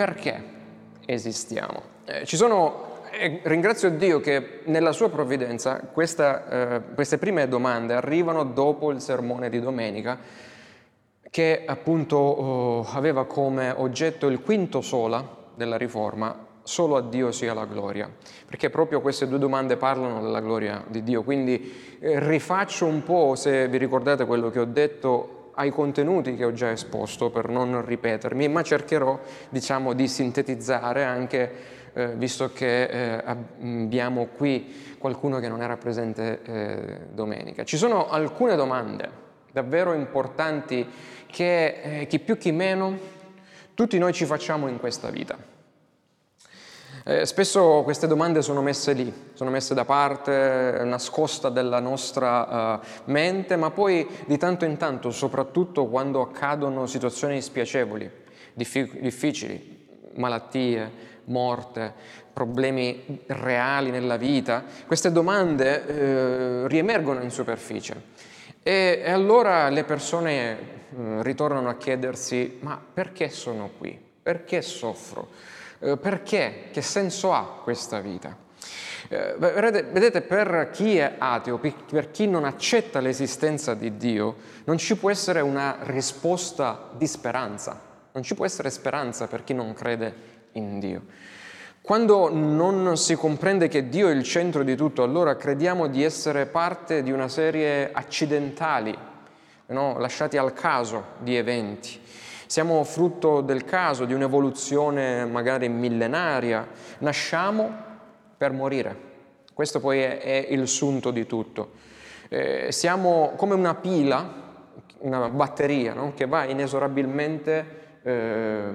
perché esistiamo? Eh, sono e ringrazio Dio che nella sua provvidenza questa, eh, queste prime domande arrivano dopo il sermone di domenica che appunto oh, aveva come oggetto il quinto sola della riforma, solo a Dio sia la gloria, perché proprio queste due domande parlano della gloria di Dio, quindi eh, rifaccio un po', se vi ricordate quello che ho detto, ai contenuti che ho già esposto per non ripetermi, ma cercherò diciamo di sintetizzare anche, eh, visto che eh, abbiamo qui qualcuno che non era presente eh, domenica. Ci sono alcune domande davvero importanti che eh, chi più chi meno tutti noi ci facciamo in questa vita. Eh, spesso queste domande sono messe lì, sono messe da parte, nascosta dalla nostra uh, mente, ma poi di tanto in tanto, soprattutto quando accadono situazioni spiacevoli, diffi- difficili, malattie, morte, problemi reali nella vita, queste domande eh, riemergono in superficie. E, e allora le persone eh, ritornano a chiedersi, ma perché sono qui? Perché soffro? Eh, perché? Che senso ha questa vita? Eh, vedete, per chi è ateo, per chi non accetta l'esistenza di Dio, non ci può essere una risposta di speranza, non ci può essere speranza per chi non crede in Dio. Quando non si comprende che Dio è il centro di tutto, allora crediamo di essere parte di una serie accidentali, no? lasciati al caso di eventi. Siamo frutto del caso, di un'evoluzione magari millenaria. Nasciamo per morire. Questo poi è, è il sunto di tutto. Eh, siamo come una pila, una batteria no? che va inesorabilmente... Eh,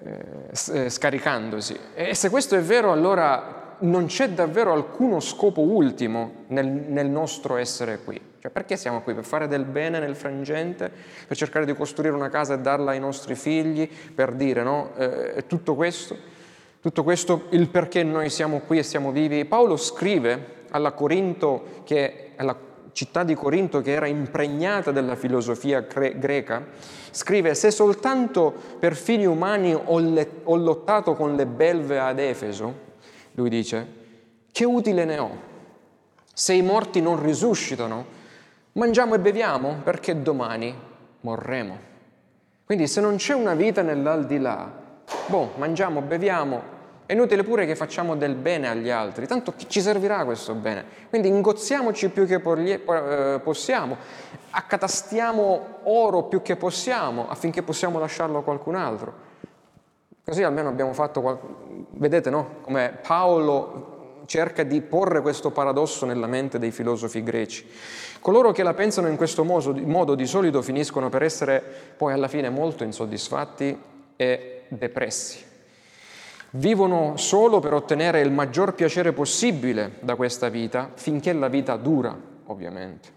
eh, eh, scaricandosi. E se questo è vero, allora non c'è davvero alcuno scopo ultimo nel, nel nostro essere qui. Cioè, perché siamo qui? Per fare del bene nel frangente, per cercare di costruire una casa e darla ai nostri figli, per dire, no? Eh, tutto questo, tutto questo, il perché noi siamo qui e siamo vivi. Paolo scrive alla Corinto, che, alla città di Corinto che era impregnata della filosofia gre- greca, scrive, se soltanto per fini umani ho, le- ho lottato con le belve ad Efeso, lui dice, che utile ne ho? Se i morti non risuscitano, mangiamo e beviamo perché domani morremo. Quindi se non c'è una vita nell'aldilà, boh, mangiamo, beviamo, è inutile pure che facciamo del bene agli altri, tanto chi ci servirà questo bene? Quindi ingozziamoci più che eh, possiamo, accatastiamo oro più che possiamo affinché possiamo lasciarlo a qualcun altro. Così almeno abbiamo fatto, qual... vedete no? Come Paolo cerca di porre questo paradosso nella mente dei filosofi greci. Coloro che la pensano in questo modo di solito finiscono per essere poi alla fine molto insoddisfatti e depressi. Vivono solo per ottenere il maggior piacere possibile da questa vita, finché la vita dura, ovviamente.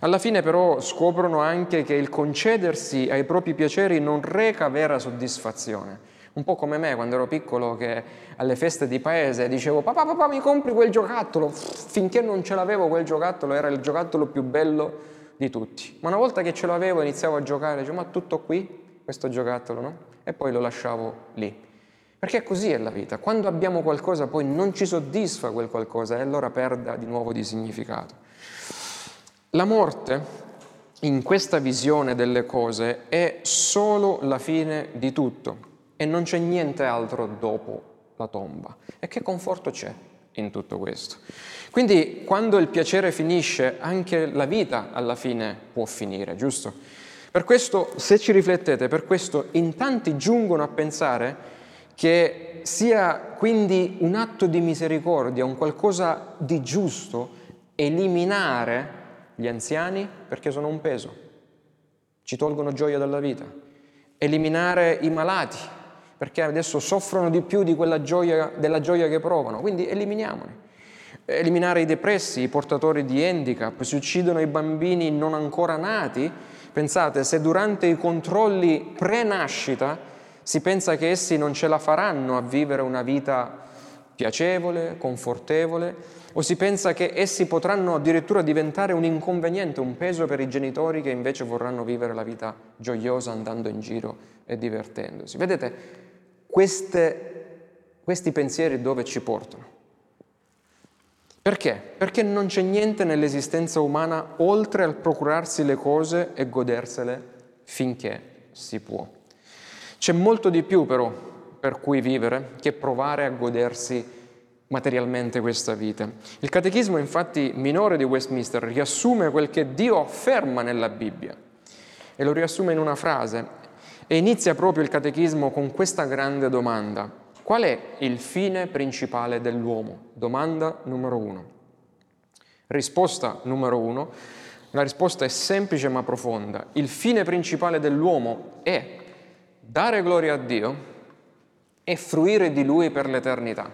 Alla fine però scoprono anche che il concedersi ai propri piaceri non reca vera soddisfazione. Un po' come me quando ero piccolo che alle feste di paese dicevo papà papà mi compri quel giocattolo, finché non ce l'avevo quel giocattolo era il giocattolo più bello di tutti. Ma una volta che ce l'avevo iniziavo a giocare, dicevo ma tutto qui questo giocattolo no? E poi lo lasciavo lì. Perché così è la vita. Quando abbiamo qualcosa poi non ci soddisfa quel qualcosa e allora perda di nuovo di significato. La morte, in questa visione delle cose, è solo la fine di tutto e non c'è niente altro dopo la tomba. E che conforto c'è in tutto questo? Quindi quando il piacere finisce, anche la vita alla fine può finire, giusto? Per questo, se ci riflettete, per questo in tanti giungono a pensare che sia quindi un atto di misericordia, un qualcosa di giusto, eliminare gli anziani perché sono un peso, ci tolgono gioia dalla vita, eliminare i malati perché adesso soffrono di più di gioia, della gioia che provano, quindi eliminiamoli. Eliminare i depressi, i portatori di handicap, si uccidono i bambini non ancora nati. Pensate, se durante i controlli pre-nascita si pensa che essi non ce la faranno a vivere una vita piacevole, confortevole, o si pensa che essi potranno addirittura diventare un inconveniente, un peso per i genitori che invece vorranno vivere la vita gioiosa andando in giro e divertendosi. Vedete, queste, questi pensieri dove ci portano? Perché? Perché non c'è niente nell'esistenza umana oltre al procurarsi le cose e godersele finché si può. C'è molto di più però per cui vivere che provare a godersi materialmente questa vita. Il catechismo infatti minore di Westminster riassume quel che Dio afferma nella Bibbia e lo riassume in una frase e inizia proprio il catechismo con questa grande domanda. Qual è il fine principale dell'uomo? Domanda numero uno. Risposta numero uno. La risposta è semplice ma profonda. Il fine principale dell'uomo è dare gloria a Dio e fruire di Lui per l'eternità.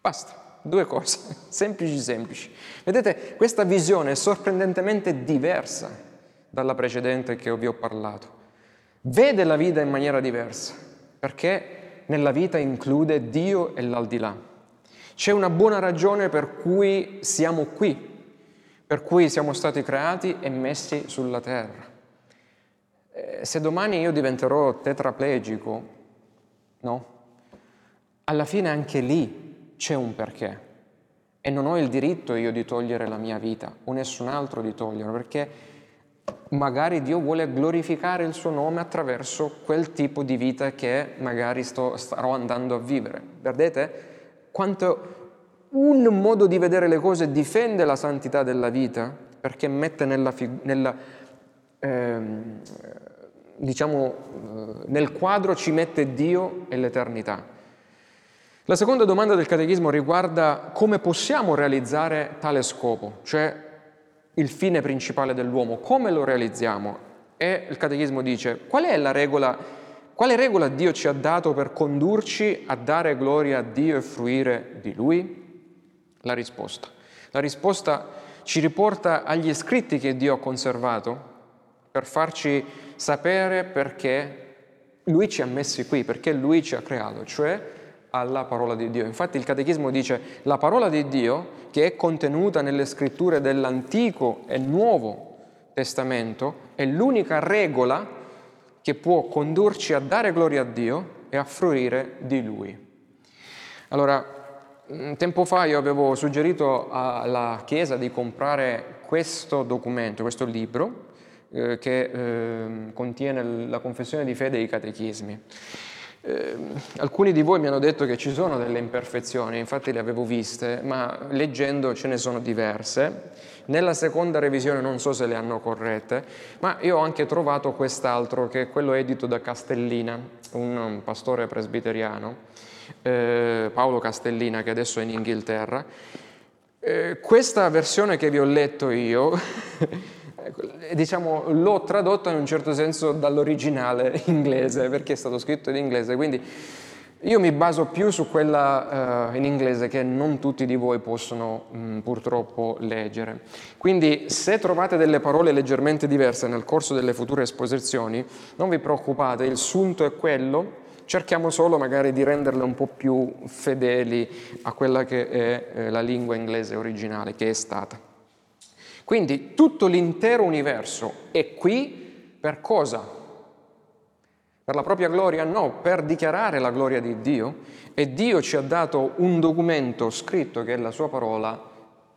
Basta, due cose, semplici semplici. Vedete, questa visione è sorprendentemente diversa dalla precedente che vi ho parlato. Vede la vita in maniera diversa, perché nella vita include Dio e l'aldilà. C'è una buona ragione per cui siamo qui, per cui siamo stati creati e messi sulla terra. Eh, se domani io diventerò tetraplegico, no? Alla fine anche lì c'è un perché e non ho il diritto io di togliere la mia vita o nessun altro di toglierla perché magari Dio vuole glorificare il suo nome attraverso quel tipo di vita che magari sto, starò andando a vivere. Vedete quanto un modo di vedere le cose difende la santità della vita perché mette nella, nella ehm, diciamo, eh, nel quadro ci mette Dio e l'eternità. La seconda domanda del catechismo riguarda come possiamo realizzare tale scopo, cioè il fine principale dell'uomo, come lo realizziamo? E il catechismo dice qual è la regola, quale regola Dio ci ha dato per condurci a dare gloria a Dio e fruire di Lui? La risposta. La risposta ci riporta agli scritti che Dio ha conservato per farci sapere perché Lui ci ha messi qui, perché Lui ci ha creato, cioè alla parola di Dio. Infatti il Catechismo dice la parola di Dio, che è contenuta nelle scritture dell'Antico e Nuovo Testamento, è l'unica regola che può condurci a dare gloria a Dio e a fruire di Lui. Allora, tempo fa io avevo suggerito alla Chiesa di comprare questo documento, questo libro, eh, che eh, contiene la confessione di fede e i catechismi. Eh, alcuni di voi mi hanno detto che ci sono delle imperfezioni, infatti le avevo viste, ma leggendo ce ne sono diverse. Nella seconda revisione non so se le hanno corrette, ma io ho anche trovato quest'altro che è quello edito da Castellina, un pastore presbiteriano, eh, Paolo Castellina, che adesso è in Inghilterra. Eh, questa versione che vi ho letto io diciamo, l'ho tradotto in un certo senso dall'originale inglese, perché è stato scritto in inglese, quindi io mi baso più su quella uh, in inglese che non tutti di voi possono mh, mm, purtroppo leggere. Quindi se trovate delle parole leggermente diverse nel corso delle future esposizioni, non vi preoccupate, il sunto è quello, cerchiamo solo magari di renderle un po' più fedeli a quella che è eh, la lingua inglese originale, che è stata. Quindi tutto l'intero universo è qui per cosa? Per la propria gloria? No, per dichiarare la gloria di Dio. E Dio ci ha dato un documento scritto che è la sua parola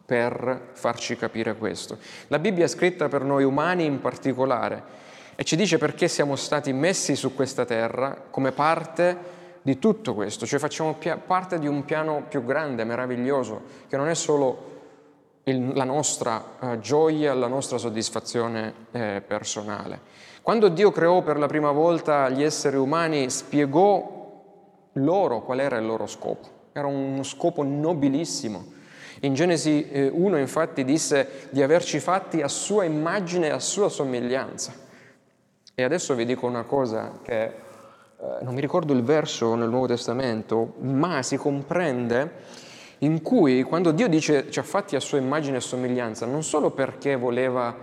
per farci capire questo. La Bibbia è scritta per noi umani in particolare e ci dice perché siamo stati messi su questa terra come parte di tutto questo, cioè facciamo parte di un piano più grande, meraviglioso, che non è solo il, la nostra eh, gioia, la nostra soddisfazione eh, personale. Quando Dio creò per la prima volta gli esseri umani, spiegò loro qual era il loro scopo. Era uno scopo nobilissimo. In Genesi 1 eh, infatti disse di averci fatti a sua immagine e a sua somiglianza. E adesso vi dico una cosa che eh, non mi ricordo il verso nel Nuovo Testamento, ma si comprende in cui quando Dio dice ci ha fatti a sua immagine e somiglianza, non solo perché voleva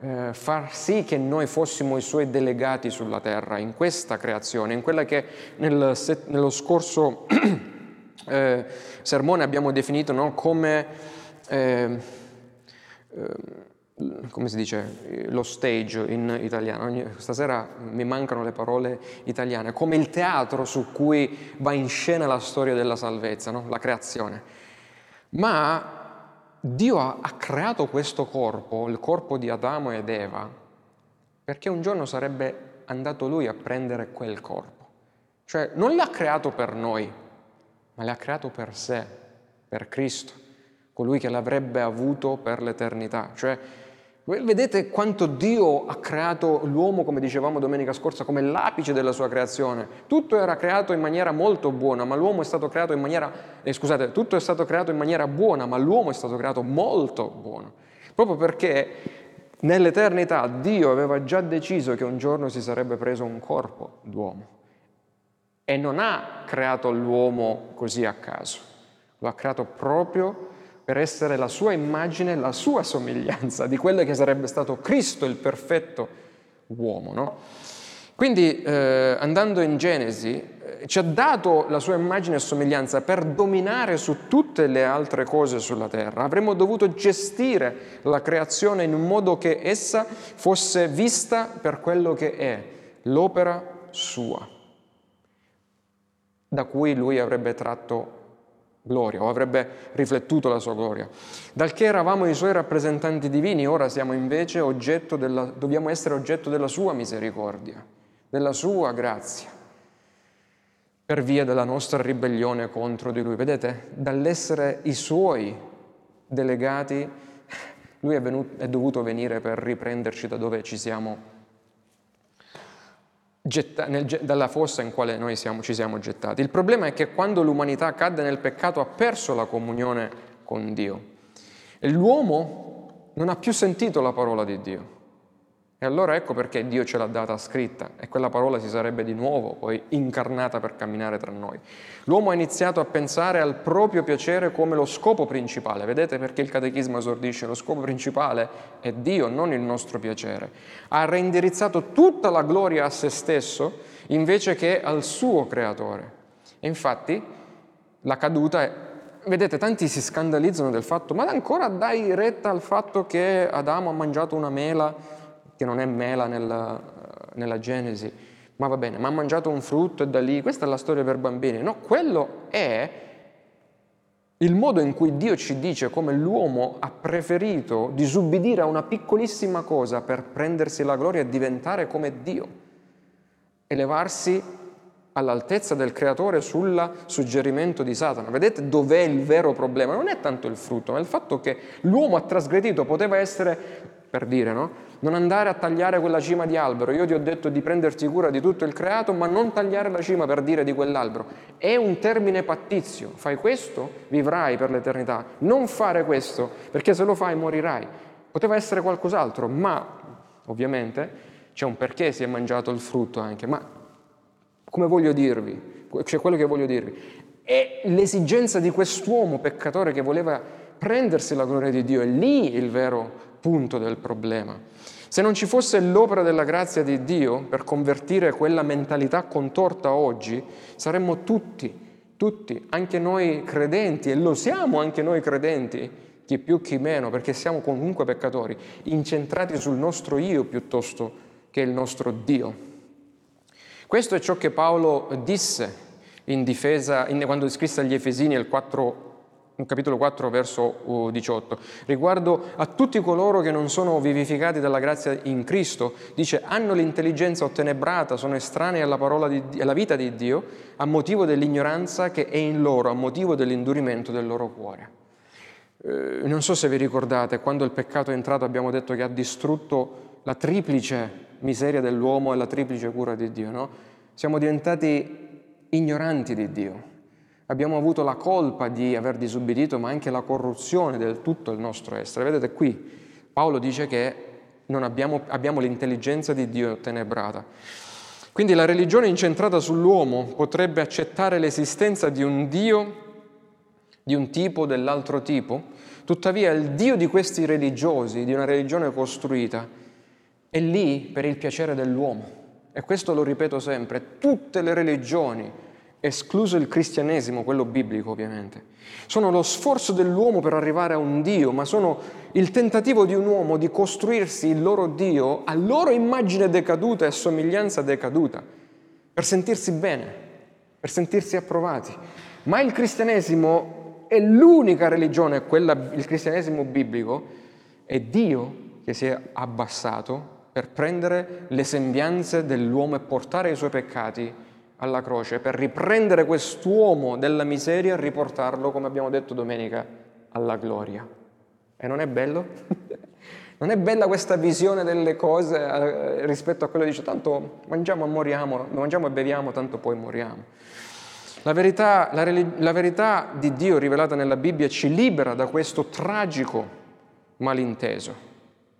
eh, far sì che noi fossimo i suoi delegati sulla terra, in questa creazione, in quella che nel, nello scorso eh, sermone abbiamo definito no, come, eh, eh, come si dice, lo stage in italiano. Stasera mi mancano le parole italiane, come il teatro su cui va in scena la storia della salvezza, no? la creazione. Ma Dio ha, ha creato questo corpo, il corpo di Adamo ed Eva, perché un giorno sarebbe andato lui a prendere quel corpo. Cioè non l'ha creato per noi, ma l'ha creato per sé, per Cristo, colui che l'avrebbe avuto per l'eternità. Cioè, vedete quanto Dio ha creato l'uomo, come dicevamo domenica scorsa, come l'apice della sua creazione. Tutto era creato in maniera molto buona, ma l'uomo è stato creato in maniera, eh, scusate, tutto è stato creato in maniera buona, ma l'uomo è stato creato molto buono. Proprio perché nell'eternità Dio aveva già deciso che un giorno si sarebbe preso un corpo d'uomo e non ha creato l'uomo così a caso, lo ha creato proprio per essere la sua immagine, la sua somiglianza di quello che sarebbe stato Cristo, il perfetto uomo. No? Quindi eh, andando in Genesi eh, ci ha dato la sua immagine e somiglianza per dominare su tutte le altre cose sulla terra. Avremmo dovuto gestire la creazione in un modo che essa fosse vista per quello che è, l'opera sua da cui lui avrebbe tratto gloria o avrebbe riflettuto la sua gloria. Dal che eravamo i suoi rappresentanti divini, ora siamo invece oggetto della, dobbiamo essere oggetto della sua misericordia, della sua grazia, per via della nostra ribellione contro di lui. Vedete, dall'essere i suoi delegati, lui è, venuto, è dovuto venire per riprenderci da dove ci siamo getta, nel, dalla fossa in quale noi siamo, ci siamo gettati. Il problema è che quando l'umanità cadde nel peccato ha perso la comunione con Dio e l'uomo non ha più sentito la parola di Dio. E allora ecco perché Dio ce l'ha data scritta e quella parola si sarebbe di nuovo poi incarnata per camminare tra noi. L'uomo ha iniziato a pensare al proprio piacere come lo scopo principale. Vedete perché il catechismo esordisce? Lo scopo principale è Dio, non il nostro piacere. Ha reindirizzato tutta la gloria a se stesso invece che al suo creatore. E infatti la caduta è vedete, tanti si scandalizzano del fatto, ma ancora dai retta al fatto che Adamo ha mangiato una mela che non è mela nella, nella Genesi, ma va bene, ma ha mangiato un frutto e da lì, questa è la storia per bambini. No, quello è il modo in cui Dio ci dice come l'uomo ha preferito disubbidire a una piccolissima cosa per prendersi la gloria e diventare come Dio, elevarsi all'altezza del creatore sul suggerimento di Satana. Vedete dov'è il vero problema? Non è tanto il frutto, ma il fatto che l'uomo ha trasgredito, poteva essere, per dire, no? Non andare a tagliare quella cima di albero. Io ti ho detto di prenderti cura di tutto il creato, ma non tagliare la cima per dire di quell'albero. È un termine pattizio. Fai questo, vivrai per l'eternità. Non fare questo, perché se lo fai morirai. Poteva essere qualcos'altro, ma ovviamente c'è un perché si è mangiato il frutto anche. Ma come voglio dirvi? Cioè quello che voglio dirvi. È l'esigenza di quest'uomo peccatore che voleva prendersi la gloria di Dio. È lì il vero punto del problema. Se non ci fosse l'opera della grazia di Dio per convertire quella mentalità contorta oggi, saremmo tutti, tutti, anche noi credenti, e lo siamo anche noi credenti, chi più chi meno, perché siamo comunque peccatori, incentrati sul nostro io piuttosto che il nostro Dio. Questo è ciò che Paolo disse in difesa, in, quando scrisse agli Efesini il 4 capitolo 4, verso 18. Uh, Riguardo a tutti coloro che non sono vivificati dalla grazia in Cristo, dice, hanno l'intelligenza ottenebrata, sono estranei alla, di, alla vita di Dio, a motivo dell'ignoranza che è in loro, a motivo dell'indurimento del loro cuore. Eh, non so se vi ricordate, quando il peccato è entrato abbiamo detto che ha distrutto la triplice miseria dell'uomo e la triplice cura di Dio, no? Siamo diventati ignoranti di Dio Abbiamo avuto la colpa di aver disubbidito, ma anche la corruzione del tutto il nostro essere. Vedete qui, Paolo dice che abbiamo, abbiamo l'intelligenza di Dio tenebrata. Quindi la religione incentrata sull'uomo potrebbe accettare l'esistenza di un Dio di un tipo o dell'altro tipo, tuttavia il Dio di questi religiosi, di una religione costruita, è lì per il piacere dell'uomo. E questo lo ripeto sempre, tutte le religioni escluso il cristianesimo, quello biblico ovviamente. Sono lo sforzo dell'uomo per arrivare a un Dio, ma sono il tentativo di un uomo di costruirsi il loro Dio a loro immagine decaduta e somiglianza decaduta, per sentirsi bene, per sentirsi approvati. Ma il cristianesimo è l'unica religione, quella, il cristianesimo biblico, è Dio che si è abbassato per prendere le sembianze dell'uomo e portare i suoi peccati alla croce, per riprendere quest'uomo della miseria e riportarlo, come abbiamo detto domenica, alla gloria. E non è bello? non è bella questa visione delle cose eh, rispetto a quello che dice tanto mangiamo e moriamo, mangiamo e beviamo, tanto poi moriamo. La verità, la, la verità di Dio rivelata nella Bibbia ci libera da questo tragico malinteso,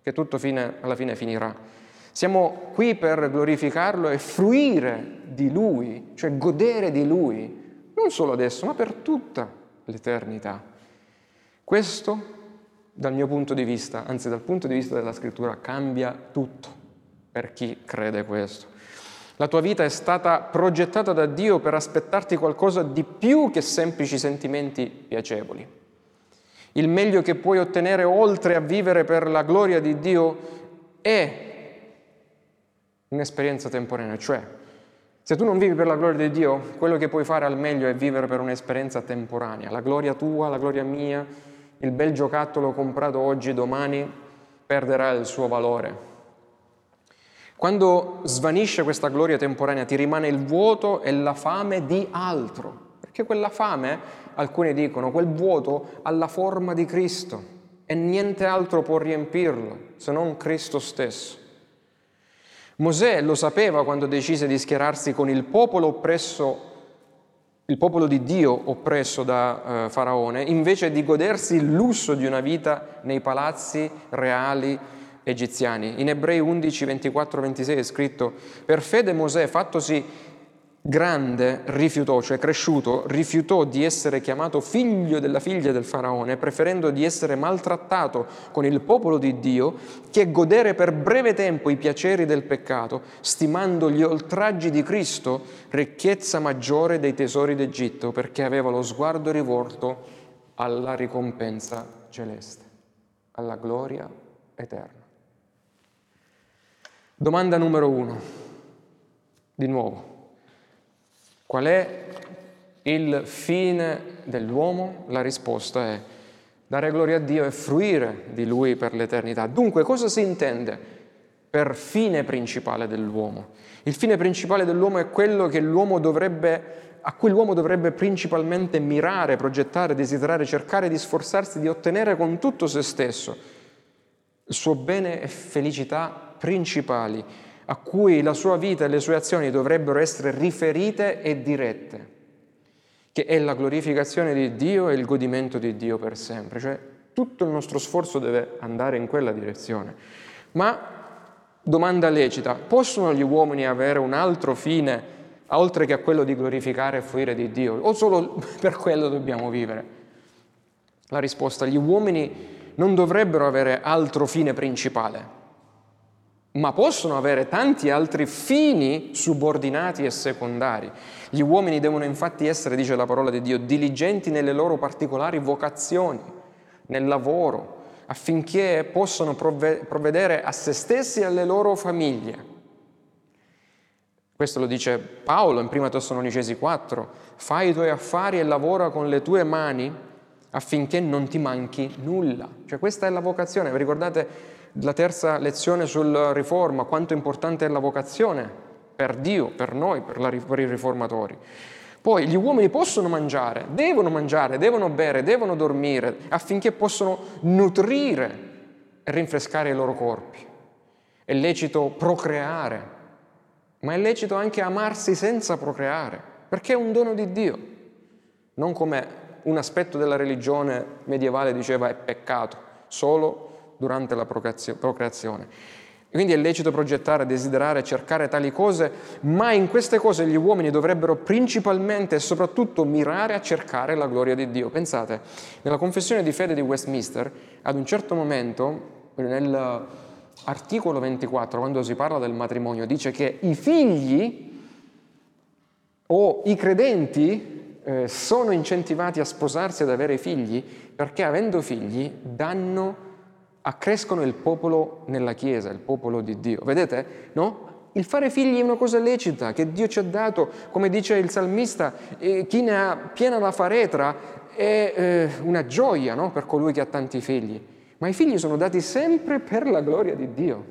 che tutto fine, alla fine finirà. Siamo qui per glorificarlo e fruire di Lui, cioè godere di Lui, non solo adesso, ma per tutta l'eternità. Questo, dal mio punto di vista, anzi dal punto di vista della scrittura, cambia tutto per chi crede questo. La tua vita è stata progettata da Dio per aspettarti qualcosa di più che semplici sentimenti piacevoli. Il meglio che puoi ottenere oltre a vivere per la gloria di Dio è un'esperienza temporanea, cioè se tu non vivi per la gloria di Dio, quello che puoi fare al meglio è vivere per un'esperienza temporanea. La gloria tua, la gloria mia, il bel giocattolo comprato oggi, domani perderà il suo valore. Quando svanisce questa gloria temporanea ti rimane il vuoto e la fame di altro, perché quella fame, alcuni dicono, quel vuoto ha la forma di Cristo e niente altro può riempirlo se non Cristo stesso. Mosè lo sapeva quando decise di schierarsi con il popolo oppresso, il popolo di Dio oppresso da eh, Faraone, invece di godersi il lusso di una vita nei palazzi reali egiziani. In Ebrei 11, 24, 26 è scritto, per fede Mosè, fattosi grande, rifiutò, cioè cresciuto, rifiutò di essere chiamato figlio della figlia del faraone, preferendo di essere maltrattato con il popolo di Dio che godere per breve tempo i piaceri del peccato, stimando gli oltraggi di Cristo ricchezza maggiore dei tesori d'Egitto, perché aveva lo sguardo rivolto alla ricompensa celeste, alla gloria eterna. Domanda numero uno, di nuovo. Qual è il fine dell'uomo? La risposta è dare gloria a Dio e fruire di Lui per l'eternità. Dunque, cosa si intende per fine principale dell'uomo? Il fine principale dell'uomo è quello dovrebbe, a cui l'uomo dovrebbe principalmente mirare, progettare, desiderare, cercare di sforzarsi di ottenere con tutto se stesso. Il suo bene e felicità principali a cui la sua vita e le sue azioni dovrebbero essere riferite e dirette, che è la glorificazione di Dio e il godimento di Dio per sempre. Cioè tutto il nostro sforzo deve andare in quella direzione. Ma, domanda lecita, possono gli uomini avere un altro fine oltre che a quello di glorificare e fruire di Dio? O solo per quello dobbiamo vivere? La risposta, gli uomini non dovrebbero avere altro fine principale ma possono avere tanti altri fini subordinati e secondari. Gli uomini devono infatti essere, dice la parola di Dio, diligenti nelle loro particolari vocazioni, nel lavoro, affinché possano provvedere a se stessi e alle loro famiglie. Questo lo dice Paolo in 1 Tessalonicesi 4, fai i tuoi affari e lavora con le tue mani affinché non ti manchi nulla. Cioè questa è la vocazione, vi ricordate la terza lezione sulla riforma, quanto importante è la vocazione per Dio, per noi, per, la, per i riformatori. Poi gli uomini possono mangiare, devono mangiare, devono bere, devono dormire affinché possano nutrire e rinfrescare i loro corpi. È lecito procreare, ma è lecito anche amarsi senza procreare, perché è un dono di Dio, non come un aspetto della religione medievale diceva è peccato, solo durante la procreazione. Quindi è lecito progettare, desiderare, cercare tali cose, ma in queste cose gli uomini dovrebbero principalmente e soprattutto mirare a cercare la gloria di Dio. Pensate, nella confessione di fede di Westminster, ad un certo momento, nell'articolo 24, quando si parla del matrimonio, dice che i figli o i credenti eh, sono incentivati a sposarsi ad avere figli perché avendo figli danno, accrescono il popolo nella Chiesa, il popolo di Dio. Vedete? No? Il fare figli è una cosa lecita che Dio ci ha dato, come dice il salmista, eh, chi ne ha piena la faretra è eh, una gioia no? per colui che ha tanti figli, ma i figli sono dati sempre per la gloria di Dio,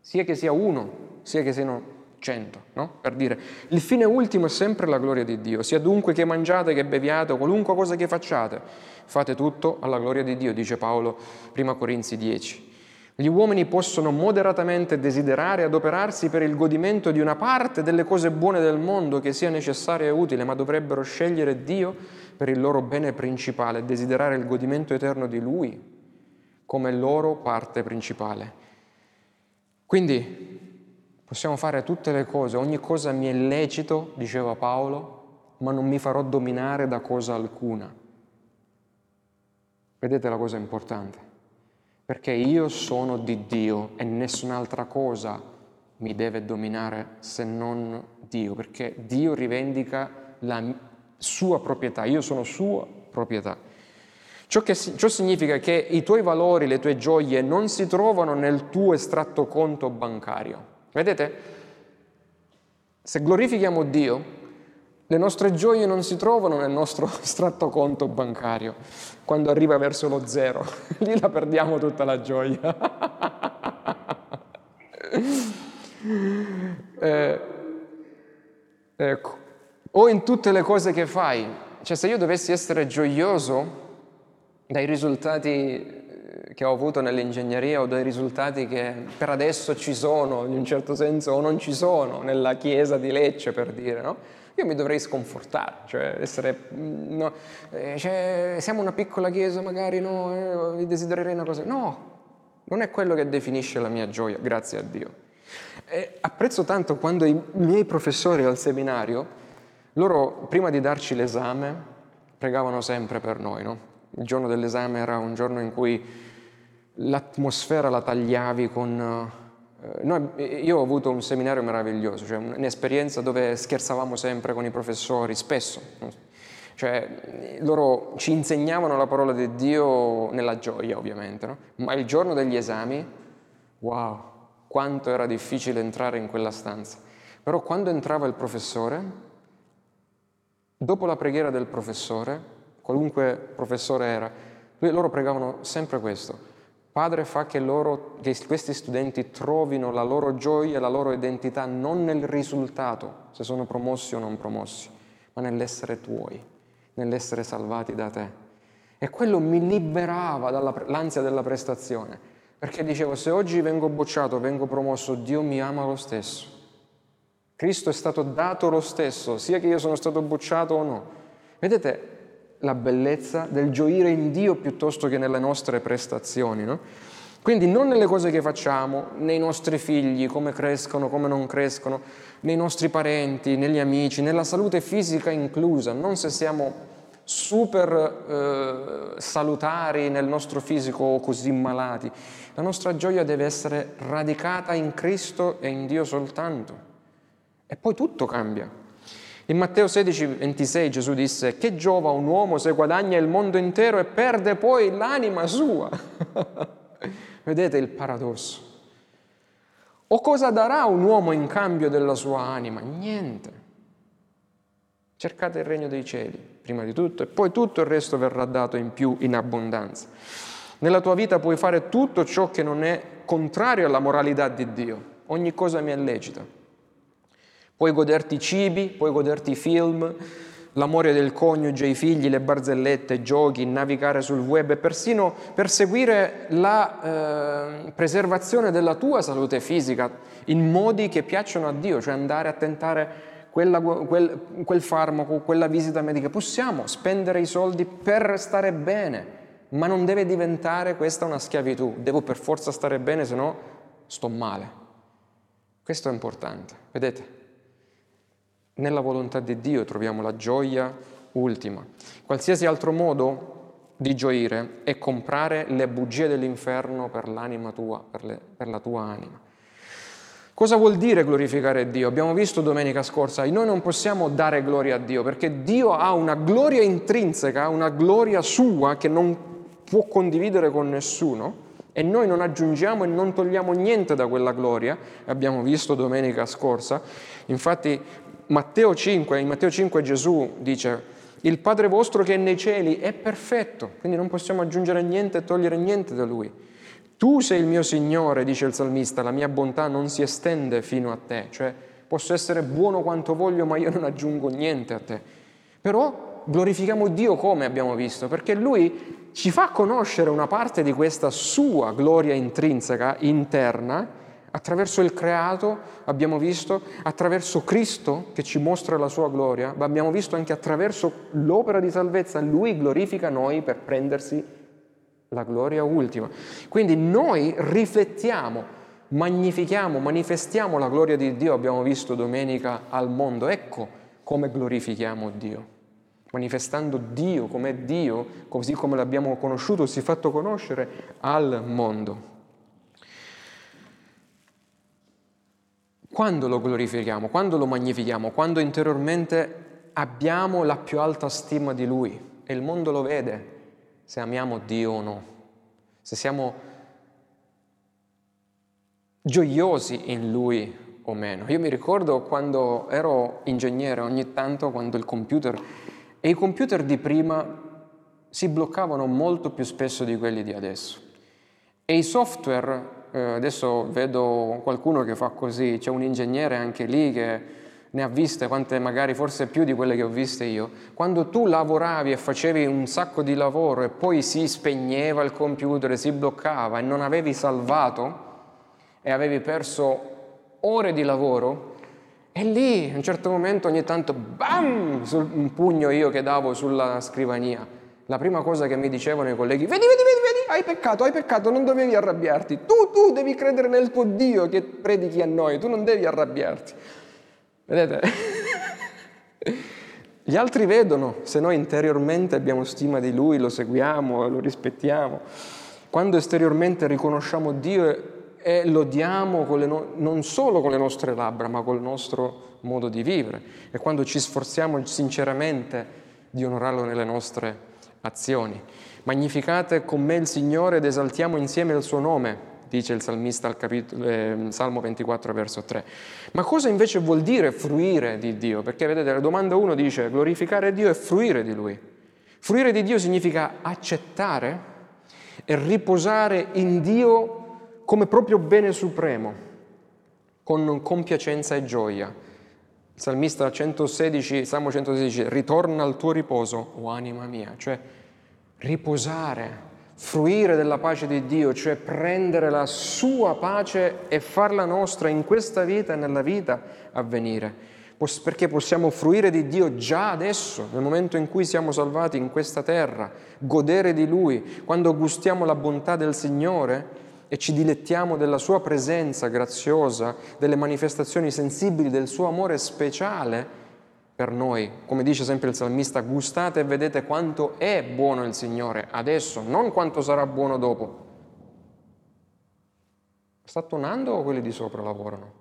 sia che sia uno, sia che siano cento, no? per dire, il fine ultimo è sempre la gloria di Dio, sia dunque che mangiate, che beviate, qualunque cosa che facciate, fate tutto alla gloria di Dio, dice Paolo, prima Corinzi 10. Gli uomini possono moderatamente desiderare adoperarsi per il godimento di una parte delle cose buone del mondo che sia necessaria e utile, ma dovrebbero scegliere Dio per il loro bene principale desiderare il godimento eterno di Lui come loro parte principale. Quindi possiamo fare tutte le cose, ogni cosa mi è lecito, diceva Paolo, ma non mi farò dominare da cosa alcuna. Vedete la cosa importante? perché io sono di Dio e nessun'altra cosa mi deve dominare se non Dio, perché Dio rivendica la sua proprietà, io sono sua proprietà. Ciò, che, ciò significa che i tuoi valori, le tue gioie non si trovano nel tuo estratto conto bancario. Vedete? Se glorifichiamo Dio, le nostre gioie non si trovano nel nostro stratto conto bancario, quando arriva verso lo zero. Lì la perdiamo tutta la gioia. eh, ecco. O in tutte le cose che fai. Cioè se io dovessi essere gioioso dai risultati che ho avuto nell'ingegneria o dai risultati che per adesso ci sono, in un certo senso, o non ci sono nella chiesa di Lecce, per dire, no? io mi dovrei sconfortare, cioè essere, mm, no, eh, cioè, siamo una piccola chiesa, magari no, eh, desidererei una cosa. No, non è quello che definisce la mia gioia, grazie a Dio. E apprezzo tanto quando i miei professori al seminario, loro prima di darci l'esame, pregavano sempre per noi, no? Il giorno dell'esame era un giorno in cui l'atmosfera la tagliavi con eh, noi, io ho avuto un seminario meraviglioso, cioè un'esperienza dove scherzavamo sempre con i professori, spesso. Cioè, loro ci insegnavano la parola di Dio nella gioia, ovviamente, no? ma il giorno degli esami, wow, quanto era difficile entrare in quella stanza. Però quando entrava il professore, dopo la preghiera del professore, qualunque professore era, loro pregavano sempre questo. Padre fa che, loro, che questi studenti trovino la loro gioia e la loro identità non nel risultato, se sono promossi o non promossi, ma nell'essere tuoi, nell'essere salvati da te. E quello mi liberava dall'ansia della prestazione, perché dicevo, se oggi vengo bocciato, vengo promosso, Dio mi ama lo stesso. Cristo è stato dato lo stesso, sia che io sono stato bocciato o no. Vedete, la bellezza del gioire in Dio piuttosto che nelle nostre prestazioni. No? Quindi non nelle cose che facciamo, nei nostri figli, come crescono, come non crescono, nei nostri parenti, negli amici, nella salute fisica inclusa, non se siamo super eh, salutari nel nostro fisico o così malati. La nostra gioia deve essere radicata in Cristo e in Dio soltanto. E poi tutto cambia. In Matteo 16, 26 Gesù disse, che giova un uomo se guadagna il mondo intero e perde poi l'anima sua? Vedete il paradosso. O cosa darà un uomo in cambio della sua anima? Niente. Cercate il regno dei cieli, prima di tutto, e poi tutto il resto verrà dato in più in abbondanza. Nella tua vita puoi fare tutto ciò che non è contrario alla moralità di Dio. Ogni cosa mi è lecita. Puoi goderti i cibi, puoi goderti i film, l'amore del coniuge, i figli, le barzellette, giochi, navigare sul web e persino perseguire la eh, preservazione della tua salute fisica in modi che piacciono a Dio, cioè andare a tentare quella, quel, quel farmaco, quella visita medica. Possiamo spendere i soldi per stare bene, ma non deve diventare questa una schiavitù. Devo per forza stare bene, se no sto male. Questo è importante, vedete? Nella volontà di Dio troviamo la gioia ultima. Qualsiasi altro modo di gioire è comprare le bugie dell'inferno per l'anima tua, per, le, per la tua anima. Cosa vuol dire glorificare Dio? Abbiamo visto domenica scorsa, noi non possiamo dare gloria a Dio perché Dio ha una gloria intrinseca, una gloria sua che non può condividere con nessuno e noi non aggiungiamo e non togliamo niente da quella gloria, abbiamo visto domenica scorsa. Infatti Matteo 5, in Matteo 5 Gesù dice il Padre vostro che è nei cieli è perfetto, quindi non possiamo aggiungere niente e togliere niente da Lui. Tu sei il mio Signore, dice il salmista, la mia bontà non si estende fino a te, cioè posso essere buono quanto voglio ma io non aggiungo niente a te. Però glorifichiamo Dio come abbiamo visto, perché Lui ci fa conoscere una parte di questa sua gloria intrinseca, interna, attraverso il creato, abbiamo visto, attraverso Cristo che ci mostra la sua gloria, ma abbiamo visto anche attraverso l'opera di salvezza, Lui glorifica noi per prendersi la gloria ultima. Quindi noi riflettiamo, magnifichiamo, manifestiamo la gloria di Dio, abbiamo visto domenica al mondo. Ecco come glorifichiamo Dio. Manifestando Dio come Dio, così come l'abbiamo conosciuto, si è fatto conoscere al mondo. Quando lo glorifichiamo, quando lo magnifichiamo, quando interiormente abbiamo la più alta stima di Lui e il mondo lo vede, se amiamo Dio o no, se siamo gioiosi in Lui o meno. Io mi ricordo quando ero ingegnere, ogni tanto quando il computer, e i computer di prima si bloccavano molto più spesso di quelli di adesso. E i software, eh, adesso vedo qualcuno che fa così, c'è un ingegnere anche lì che ne ha viste quante magari forse più di quelle che ho viste io, quando tu lavoravi e facevi un sacco di lavoro e poi si spegneva il computer, si bloccava e non avevi salvato e avevi perso ore di lavoro, e lì a un certo momento ogni tanto, bam, un pugno io che davo sulla scrivania. La prima cosa che mi dicevano i colleghi, vedi, vedi, vedi, vedi, hai peccato, hai peccato, non dovevi arrabbiarti. Tu, tu devi credere nel tuo Dio che predichi a noi, tu non devi arrabbiarti. Vedete? Gli altri vedono se noi interiormente abbiamo stima di Lui, lo seguiamo, lo rispettiamo. Quando esteriormente riconosciamo Dio e lo diamo no- non solo con le nostre labbra, ma col nostro modo di vivere. E quando ci sforziamo sinceramente di onorarlo nelle nostre azioni. Magnificate con me il Signore ed esaltiamo insieme il suo nome dice il salmista al capitolo, eh, Salmo 24, verso 3. Ma cosa invece vuol dire fruire di Dio? Perché vedete, la domanda 1 dice glorificare Dio e fruire di Lui. Fruire di Dio significa accettare e riposare in Dio come proprio bene supremo, con compiacenza e gioia. Il salmista 116, Salmo 116, ritorna al tuo riposo, o anima mia, cioè riposare fruire della pace di Dio, cioè prendere la sua pace e farla nostra in questa vita e nella vita a venire. Perché possiamo fruire di Dio già adesso, nel momento in cui siamo salvati in questa terra, godere di Lui, quando gustiamo la bontà del Signore e ci dilettiamo della Sua presenza graziosa, delle manifestazioni sensibili del Suo amore speciale per noi. Come dice sempre il salmista, gustate e vedete quanto è buono il Signore adesso, non quanto sarà buono dopo. Sta tonando o quelli di sopra lavorano?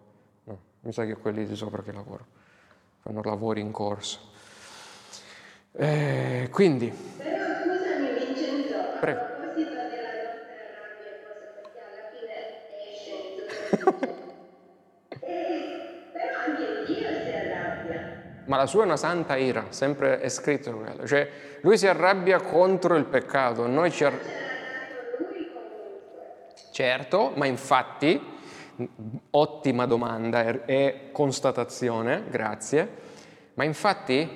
No, mi sa che quelli di sopra che lavorano, fanno lavori in corso. Eh, quindi... Però scusami Vincenzo, Prego. Ma la sua è una santa ira, sempre è scritto quello. Cioè, lui si arrabbia contro il peccato, noi ci arrabbiamo. Certo, ma infatti, ottima domanda e constatazione, grazie, ma infatti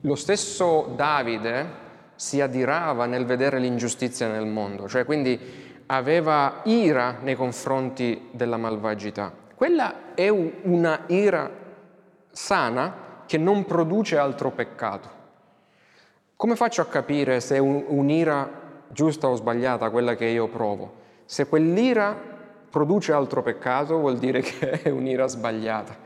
lo stesso Davide si adirava nel vedere l'ingiustizia nel mondo, cioè quindi aveva ira nei confronti della malvagità. Quella è una ira sana che non produce altro peccato. Come faccio a capire se è un'ira giusta o sbagliata quella che io provo? Se quell'ira produce altro peccato vuol dire che è un'ira sbagliata.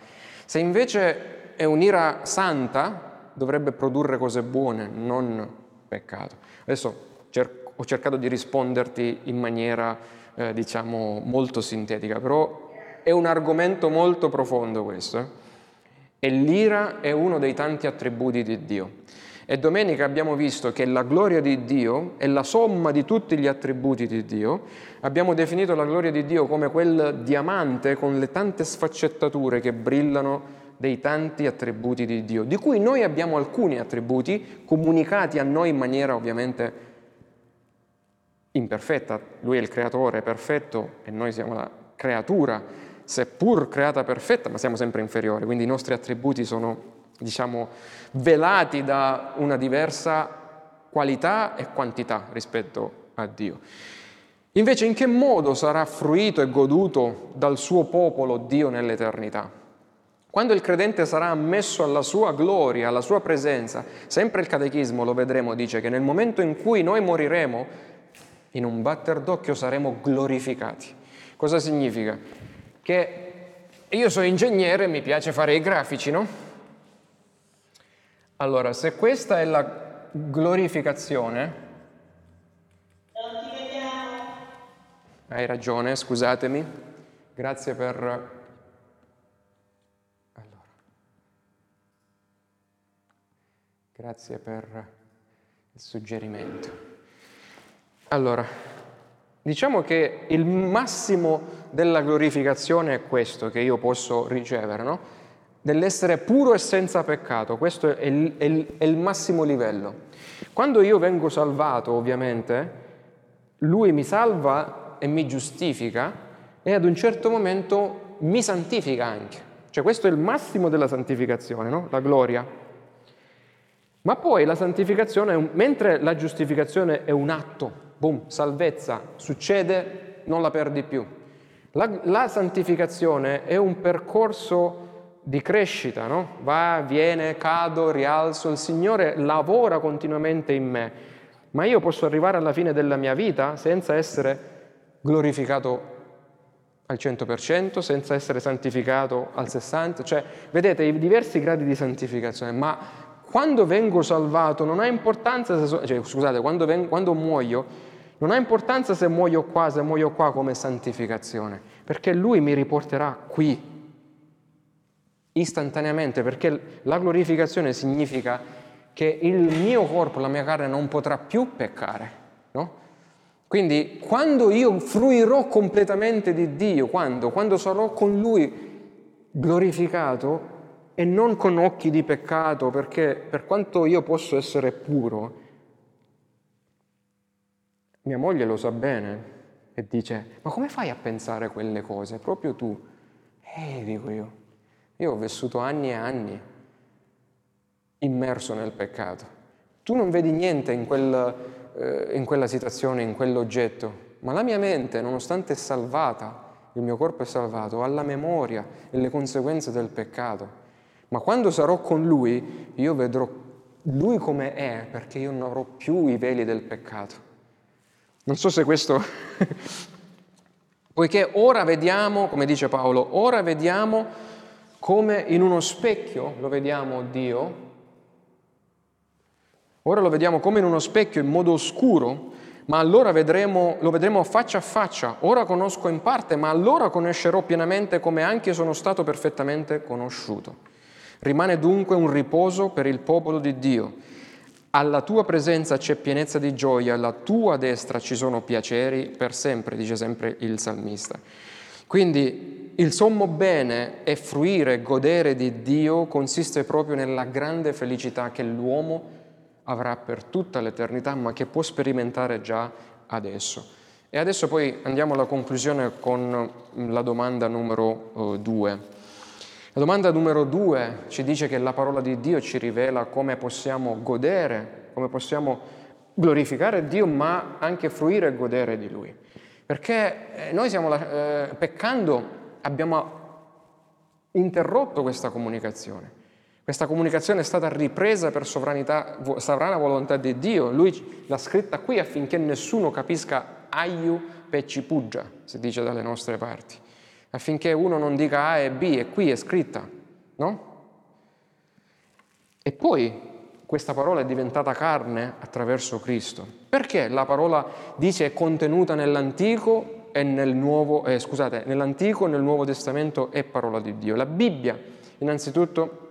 Se invece è un'ira santa dovrebbe produrre cose buone, non peccato. Adesso cer- ho cercato di risponderti in maniera, eh, diciamo, molto sintetica, però è un argomento molto profondo questo. E l'ira è uno dei tanti attributi di Dio. E domenica abbiamo visto che la gloria di Dio è la somma di tutti gli attributi di Dio. Abbiamo definito la gloria di Dio come quel diamante con le tante sfaccettature che brillano dei tanti attributi di Dio, di cui noi abbiamo alcuni attributi comunicati a noi in maniera ovviamente imperfetta. Lui è il creatore perfetto e noi siamo la creatura, seppur creata perfetta, ma siamo sempre inferiori, quindi i nostri attributi sono, diciamo, velati da una diversa qualità e quantità rispetto a Dio. Invece in che modo sarà fruito e goduto dal suo popolo Dio nell'eternità? Quando il credente sarà ammesso alla sua gloria, alla sua presenza, sempre il catechismo lo vedremo, dice che nel momento in cui noi moriremo, in un batter d'occhio saremo glorificati. Cosa significa? Che io sono ingegnere e mi piace fare i grafici, no? Allora, se questa è la glorificazione... Hai ragione, scusatemi. Grazie per... Grazie per il suggerimento. Allora, diciamo che il massimo della glorificazione è questo che io posso ricevere, no? Dell'essere puro e senza peccato, questo è il, è, il, è il massimo livello. Quando io vengo salvato, ovviamente, lui mi salva e mi giustifica e ad un certo momento mi santifica anche. Cioè questo è il massimo della santificazione, no? La gloria. Ma poi la santificazione, mentre la giustificazione è un atto boom, salvezza, succede, non la perdi più. La, la santificazione è un percorso di crescita, no? Va, viene, cado, rialzo, il Signore lavora continuamente in me, ma io posso arrivare alla fine della mia vita senza essere glorificato al 100%, senza essere santificato al 60%, cioè vedete i diversi gradi di santificazione, ma quando vengo salvato non ha importanza se so, cioè, scusate, quando, vengo, quando muoio non ha importanza se muoio qua, se muoio qua come santificazione, perché Lui mi riporterà qui, istantaneamente, perché la glorificazione significa che il mio corpo, la mia carne non potrà più peccare, no? Quindi quando io fruirò completamente di Dio, quando? Quando sarò con Lui glorificato e non con occhi di peccato, perché per quanto io posso essere puro, mia moglie lo sa bene e dice, ma come fai a pensare quelle cose? Proprio tu. Eh, dico io, io ho vissuto anni e anni immerso nel peccato. Tu non vedi niente in, quel, eh, in quella situazione, in quell'oggetto, ma la mia mente, nonostante è salvata, il mio corpo è salvato, ha la memoria e le conseguenze del peccato. Ma quando sarò con Lui, io vedrò Lui come è, perché io non avrò più i veli del peccato. Non so se questo... Poiché ora vediamo, come dice Paolo, ora vediamo come in uno specchio lo vediamo Dio, ora lo vediamo come in uno specchio in modo oscuro, ma allora vedremo, lo vedremo faccia a faccia. Ora conosco in parte, ma allora conoscerò pienamente come anche sono stato perfettamente conosciuto. Rimane dunque un riposo per il popolo di Dio alla tua presenza c'è pienezza di gioia, alla tua destra ci sono piaceri per sempre, dice sempre il salmista. Quindi il sommo bene e fruire e godere di Dio consiste proprio nella grande felicità che l'uomo avrà per tutta l'eternità, ma che può sperimentare già adesso. E adesso poi andiamo alla conclusione con la domanda numero uh, due. La domanda numero due ci dice che la parola di Dio ci rivela come possiamo godere, come possiamo glorificare Dio, ma anche fruire e godere di Lui. Perché eh, noi stiamo eh, peccando, abbiamo interrotto questa comunicazione. Questa comunicazione è stata ripresa per sovrana volontà di Dio. Lui l'ha scritta qui affinché nessuno capisca aiu pecci puggia, si dice dalle nostre parti affinché uno non dica A e B e qui è scritta, no? E poi questa parola è diventata carne attraverso Cristo. Perché la parola dice è contenuta nell'Antico e nel Nuovo, eh, scusate, nell'Antico e nel Nuovo Testamento è parola di Dio. La Bibbia, innanzitutto,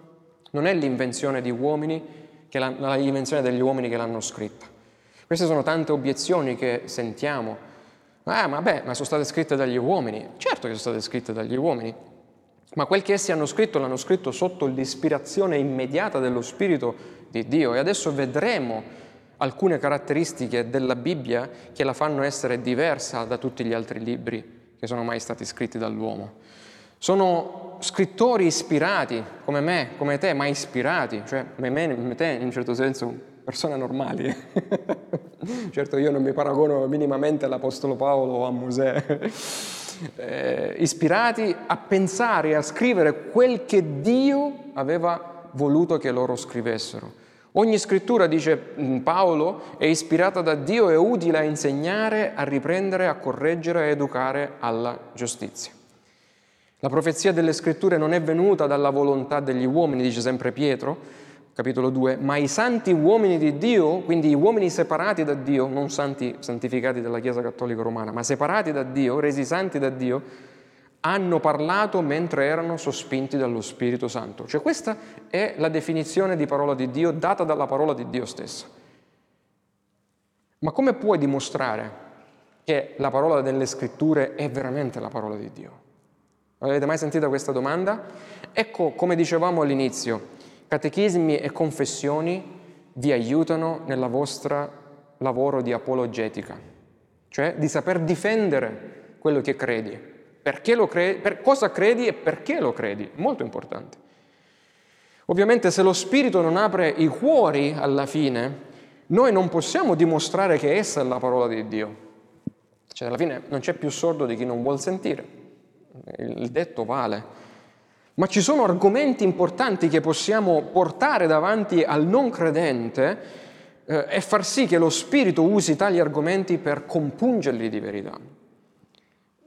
non è l'invenzione degli uomini che l'hanno scritta. Queste sono tante obiezioni che sentiamo. Ah, ma beh, ma sono state scritte dagli uomini. Certo che sono state scritte dagli uomini, ma quel che essi hanno scritto l'hanno scritto sotto l'ispirazione immediata dello Spirito di Dio. E adesso vedremo alcune caratteristiche della Bibbia che la fanno essere diversa da tutti gli altri libri che sono mai stati scritti dall'uomo. Sono scrittori ispirati, come me, come te, ma ispirati, cioè me, me te in un certo senso persone normali. certo io non mi paragono minimamente all'Apostolo Paolo o a Mosè. Eh, ispirati a pensare e a scrivere quel che Dio aveva voluto che loro scrivessero. Ogni scrittura, dice mm, Paolo, è ispirata da Dio e utile a insegnare, a riprendere, a correggere, a educare alla giustizia. La profezia delle scritture non è venuta dalla volontà degli uomini, dice sempre Pietro, capitolo 2, ma i santi uomini di Dio, quindi gli uomini separati da Dio, non santi santificati dalla Chiesa Cattolica Romana, ma separati da Dio, resi santi da Dio, hanno parlato mentre erano sospinti dallo Spirito Santo. Cioè questa è la definizione di parola di Dio data dalla parola di Dio stessa. Ma come puoi dimostrare che la parola delle scritture è veramente la parola di Dio? Avete mai sentito questa domanda? Ecco, come dicevamo all'inizio, catechismi e confessioni vi aiutano nel vostro lavoro di apologetica, cioè di saper difendere quello che credi credi, per cosa credi e perché lo credi, molto importante. Ovviamente se lo Spirito non apre i cuori alla fine, noi non possiamo dimostrare che essa è la parola di Dio. Cioè alla fine non c'è più sordo di chi non vuol sentire. Il detto vale. Ma ci sono argomenti importanti che possiamo portare davanti al non credente eh, e far sì che lo Spirito usi tali argomenti per compungerli di verità.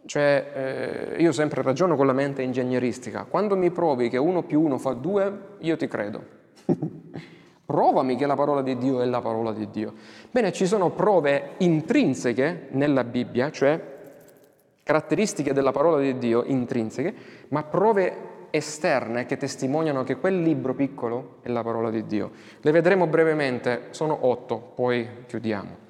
Cioè, eh, io sempre ragiono con la mente ingegneristica. Quando mi provi che uno più uno fa due, io ti credo. Provami che la parola di Dio è la parola di Dio. Bene, ci sono prove intrinseche nella Bibbia, cioè caratteristiche della parola di Dio intrinseche, ma prove esterne che testimoniano che quel libro piccolo è la parola di Dio. Le vedremo brevemente, sono otto, poi chiudiamo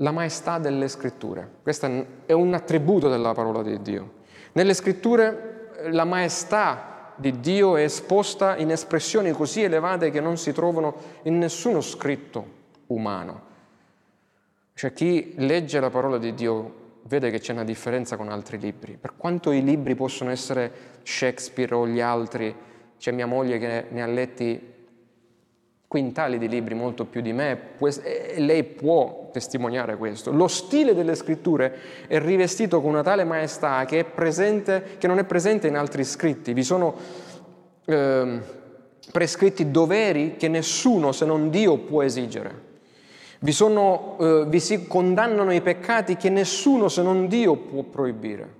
la maestà delle scritture. Questo è un attributo della parola di Dio. Nelle scritture eh, la maestà di Dio è esposta in espressioni così elevate che non si trovano in nessuno scritto umano. Cioè chi legge la parola di Dio vede che c'è una differenza con altri libri. Per quanto i libri possono essere Shakespeare o gli altri, c'è mia moglie che ne ha letti quintali di libri, molto più di me, e lei può testimoniare questo. Lo stile delle scritture è rivestito con una tale maestà che, presente, che non è presente in altri scritti. Vi sono eh, prescritti doveri che nessuno se non Dio può esigere. Vi, sono, eh, vi si condannano i peccati che nessuno se non Dio può proibire.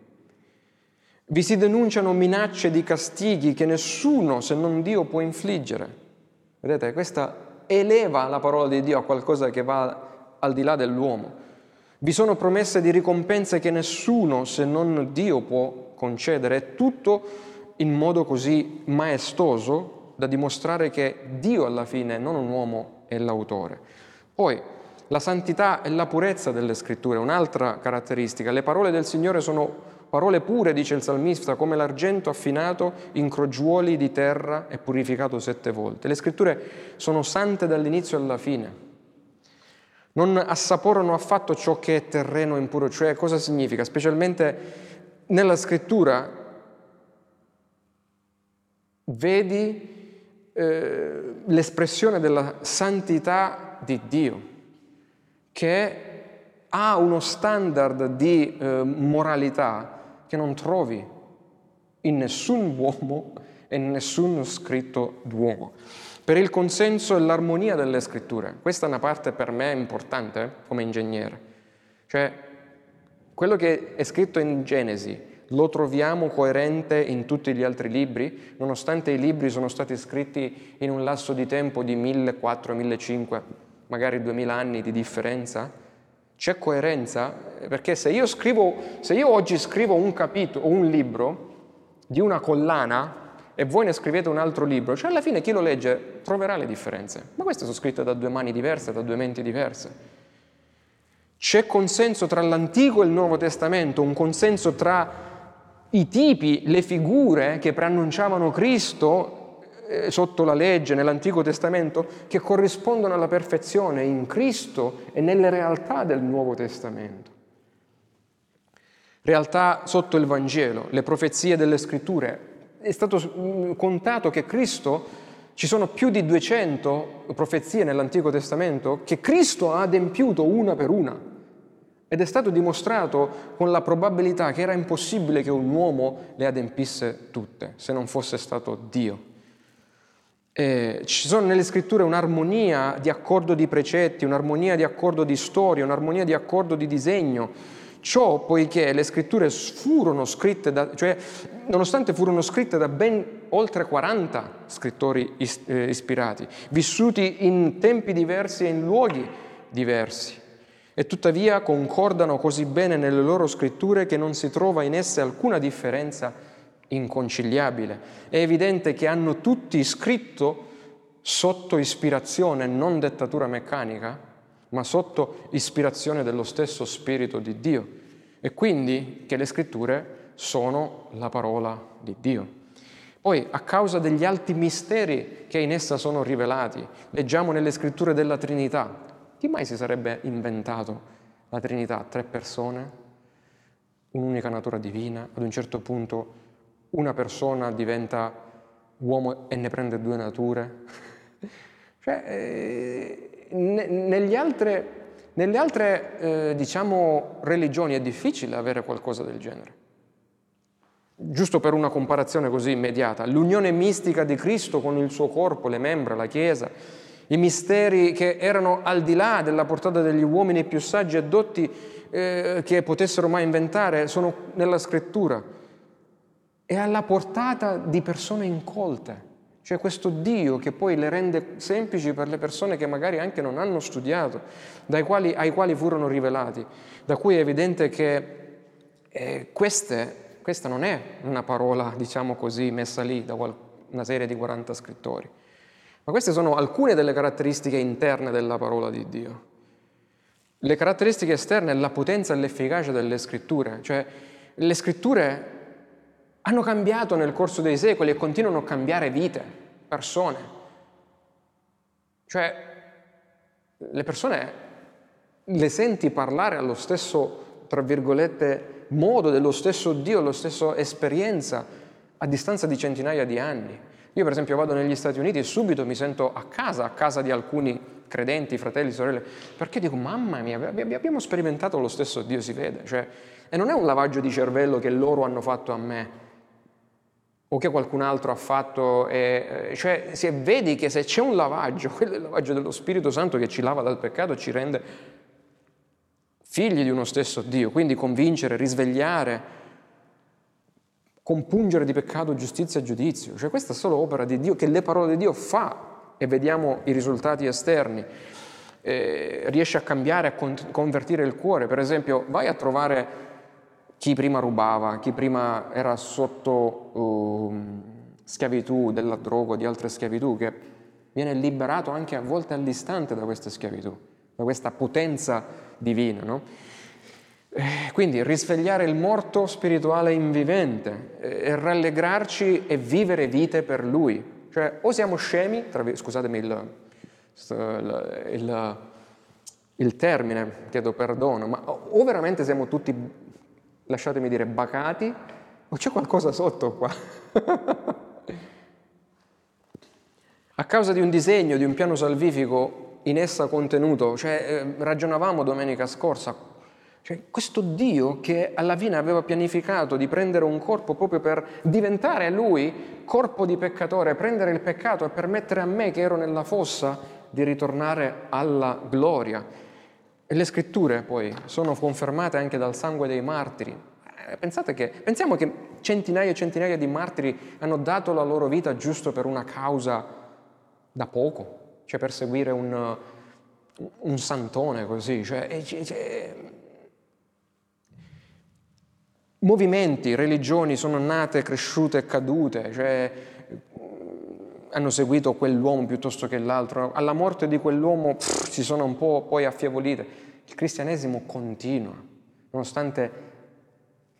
Vi si denunciano minacce di castighi che nessuno se non Dio può infliggere. Vedete, questa eleva la parola di Dio a qualcosa che va al di là dell'uomo. Vi sono promesse di ricompense che nessuno se non Dio può concedere, è tutto in modo così maestoso da dimostrare che Dio alla fine, non un uomo, è l'autore. Poi, la santità e la purezza delle scritture, un'altra caratteristica. Le parole del Signore sono Parole pure, dice il salmista, come l'argento affinato in crogiuoli di terra e purificato sette volte. Le scritture sono sante dall'inizio alla fine. Non assaporano affatto ciò che è terreno impuro, cioè cosa significa? Specialmente nella scrittura vedi eh, l'espressione della santità di Dio, che ha uno standard di eh, moralità che non trovi in nessun uomo e in nessun scritto d'uomo. Per il consenso e l'armonia delle scritture. Questa è una parte per me importante come ingegnere. Cioè, quello che è scritto in Genesi lo troviamo coerente in tutti gli altri libri, nonostante i libri sono stati scritti in un lasso di tempo di 1400, 1500, magari 2000 anni di differenza. C'è coerenza? Perché se io, scrivo, se io oggi scrivo un capitolo, un libro di una collana e voi ne scrivete un altro libro, cioè alla fine chi lo legge troverà le differenze. Ma queste sono scritte da due mani diverse, da due menti diverse. C'è consenso tra l'Antico e il Nuovo Testamento, un consenso tra i tipi, le figure che preannunciavano Cristo eh, sotto la legge nell'Antico Testamento, che corrispondono alla perfezione in Cristo e nelle realtà del Nuovo Testamento. Realtà sotto il Vangelo, le profezie delle scritture. È stato mm, contato che Cristo, ci sono più di 200 profezie nell'Antico Testamento che Cristo ha adempiuto una per una. Ed è stato dimostrato con la probabilità che era impossibile che un uomo le adempisse tutte, se non fosse stato Dio. E ci sono nelle scritture un'armonia di accordo di precetti, un'armonia di accordo di storia, un'armonia di accordo di disegno. Ciò poiché le scritture furono scritte da, cioè nonostante furono scritte da ben oltre 40 scrittori eh, ispirati, vissuti in tempi diversi e in luoghi diversi e tuttavia concordano così bene nelle loro scritture che non si trova in esse alcuna differenza inconciliabile. È evidente che hanno tutti scritto sotto ispirazione, non dettatura meccanica, ma sotto ispirazione dello stesso Spirito di Dio. E quindi che le scritture sono la parola di Dio. Poi, a causa degli alti misteri che in essa sono rivelati, leggiamo nelle scritture della Trinità, chi mai si sarebbe inventato la Trinità? Tre persone, un'unica natura divina, ad un certo punto una persona diventa uomo e ne prende due nature. cioè, eh, ne, altre, nelle altre, eh, diciamo, religioni è difficile avere qualcosa del genere. Giusto per una comparazione così immediata, l'unione mistica di Cristo con il suo corpo, le membra, la Chiesa, i misteri che erano al di là della portata degli uomini più saggi e dotti eh, che potessero mai inventare, sono nella scrittura. È alla portata di persone incolte. Cioè questo Dio che poi le rende semplici per le persone che magari anche non hanno studiato, quali, ai quali furono rivelati, da cui è evidente che eh, queste, questa non è una parola, diciamo così, messa lì da una serie di 40 scrittori. Ma queste sono alcune delle caratteristiche interne della parola di Dio. Le caratteristiche esterne è la potenza e l'efficacia delle scritture, cioè le scritture hanno cambiato nel corso dei secoli e continuano a cambiare vite, persone. Cioè le persone le senti parlare allo stesso, tra virgolette, modo dello stesso Dio, allo stesso esperienza a distanza di centinaia di anni. Io per esempio vado negli Stati Uniti e subito mi sento a casa, a casa di alcuni credenti, fratelli, sorelle, perché dico, mamma mia, abbiamo sperimentato lo stesso Dio, si vede. Cioè, e non è un lavaggio di cervello che loro hanno fatto a me, o che qualcun altro ha fatto, eh, cioè se vedi che se c'è un lavaggio, quello è il lavaggio dello Spirito Santo che ci lava dal peccato, ci rende figli di uno stesso Dio, quindi convincere, risvegliare, compungere di peccato, giustizia e giudizio. Cioè questa è solo opera di Dio che le parole di Dio fa e vediamo i risultati esterni. Eh, riesce a cambiare, a convertire il cuore. Per esempio, vai a trovare chi prima rubava, chi prima era sotto uh, schiavitù della droga o di altre schiavitù, che viene liberato anche a volte all'istante da questa schiavitù, da questa potenza divina. No? Eh, quindi risvegliare il morto spirituale invivente, eh, rallegrarci e vivere vite per Lui. Cioè o siamo scemi, scusatemi il, il, il termine, chiedo perdono, ma o veramente siamo tutti, lasciatemi dire, bacati, o c'è qualcosa sotto qua. A causa di un disegno, di un piano salvifico in essa contenuto, cioè eh, ragionavamo domenica scorsa, cioè, questo Dio che alla fine aveva pianificato di prendere un corpo proprio per diventare lui corpo di peccatore, prendere il peccato e permettere a me che ero nella fossa di ritornare alla gloria. E le scritture poi sono confermate anche dal sangue dei martiri. Eh, pensate che, pensiamo che centinaia e centinaia di martiri hanno dato la loro vita giusto per una causa da poco, cioè per seguire un, un santone così, cioè, cioè, movimenti, religioni sono nate, cresciute e cadute, cioè, hanno seguito quell'uomo piuttosto che l'altro, alla morte di quell'uomo pff, si sono un po' poi affievolite. Il cristianesimo continua, nonostante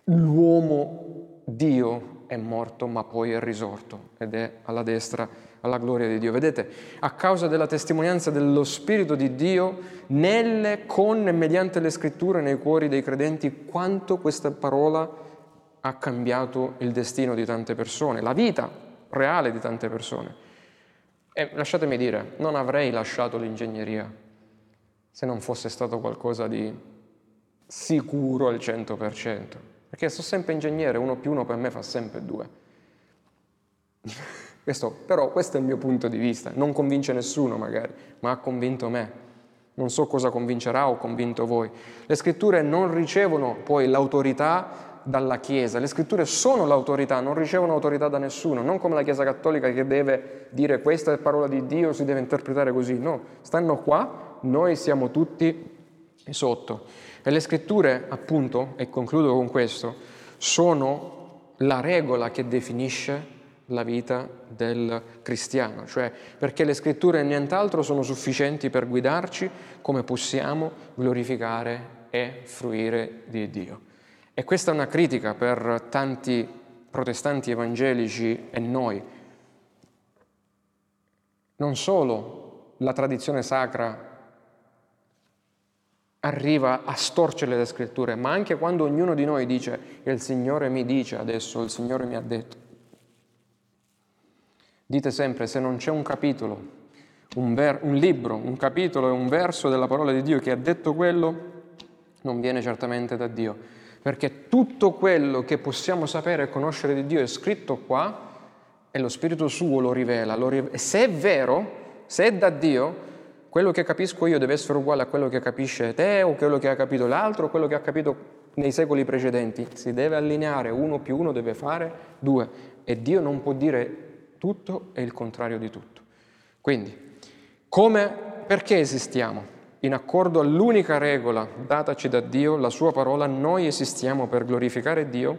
l'uomo Dio è morto ma poi è risorto ed è alla destra alla gloria di Dio. Vedete, a causa della testimonianza dello Spirito di Dio, nelle, con e mediante le scritture nei cuori dei credenti, quanto questa parola ha cambiato il destino di tante persone, la vita reale di tante persone. E lasciatemi dire, non avrei lasciato l'ingegneria se non fosse stato qualcosa di sicuro al 100%, perché sono sempre ingegnere, uno più uno per me fa sempre due. Questo, però questo è il mio punto di vista, non convince nessuno magari, ma ha convinto me. Non so cosa convincerà o convinto voi. Le scritture non ricevono poi l'autorità dalla Chiesa, le scritture sono l'autorità, non ricevono autorità da nessuno, non come la Chiesa cattolica che deve dire questa è parola di Dio, si deve interpretare così, no, stanno qua, noi siamo tutti sotto. E le scritture, appunto, e concludo con questo, sono la regola che definisce la vita del cristiano, cioè perché le scritture e nient'altro sono sufficienti per guidarci come possiamo glorificare e fruire di Dio. E questa è una critica per tanti protestanti evangelici e noi. Non solo la tradizione sacra arriva a storcere le scritture, ma anche quando ognuno di noi dice il Signore mi dice adesso, il Signore mi ha detto. Dite sempre, se non c'è un capitolo, un, ver- un libro, un capitolo e un verso della parola di Dio che ha detto quello, non viene certamente da Dio. Perché tutto quello che possiamo sapere e conoscere di Dio è scritto qua e lo Spirito suo lo rivela. Lo rive- se è vero, se è da Dio, quello che capisco io deve essere uguale a quello che capisce te o quello che ha capito l'altro o quello che ha capito nei secoli precedenti. Si deve allineare, uno più uno deve fare due. E Dio non può dire tutto e il contrario di tutto. Quindi, come, perché esistiamo? In accordo all'unica regola dataci da Dio, la sua parola, noi esistiamo per glorificare Dio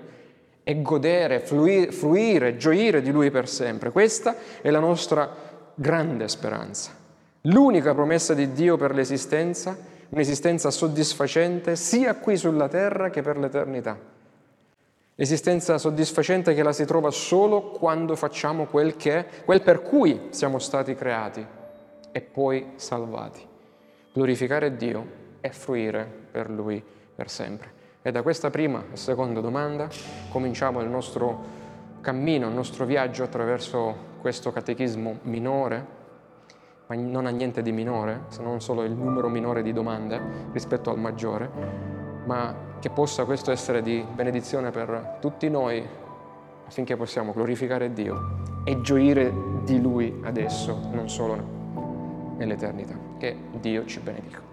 e godere, fluire, fruire, gioire di Lui per sempre. Questa è la nostra grande speranza. L'unica promessa di Dio per l'esistenza, un'esistenza soddisfacente sia qui sulla terra che per l'eternità. Esistenza soddisfacente che la si trova solo quando facciamo quel, che, quel per cui siamo stati creati e poi salvati. Glorificare Dio e fruire per Lui per sempre. E da questa prima e seconda domanda cominciamo il nostro cammino, il nostro viaggio attraverso questo catechismo minore, ma non ha niente di minore, se non solo il numero minore di domande rispetto al maggiore, ma che possa questo essere di benedizione per tutti noi affinché possiamo glorificare Dio e gioire di Lui adesso, non solo nell'eternità. Che Dio ci benedica.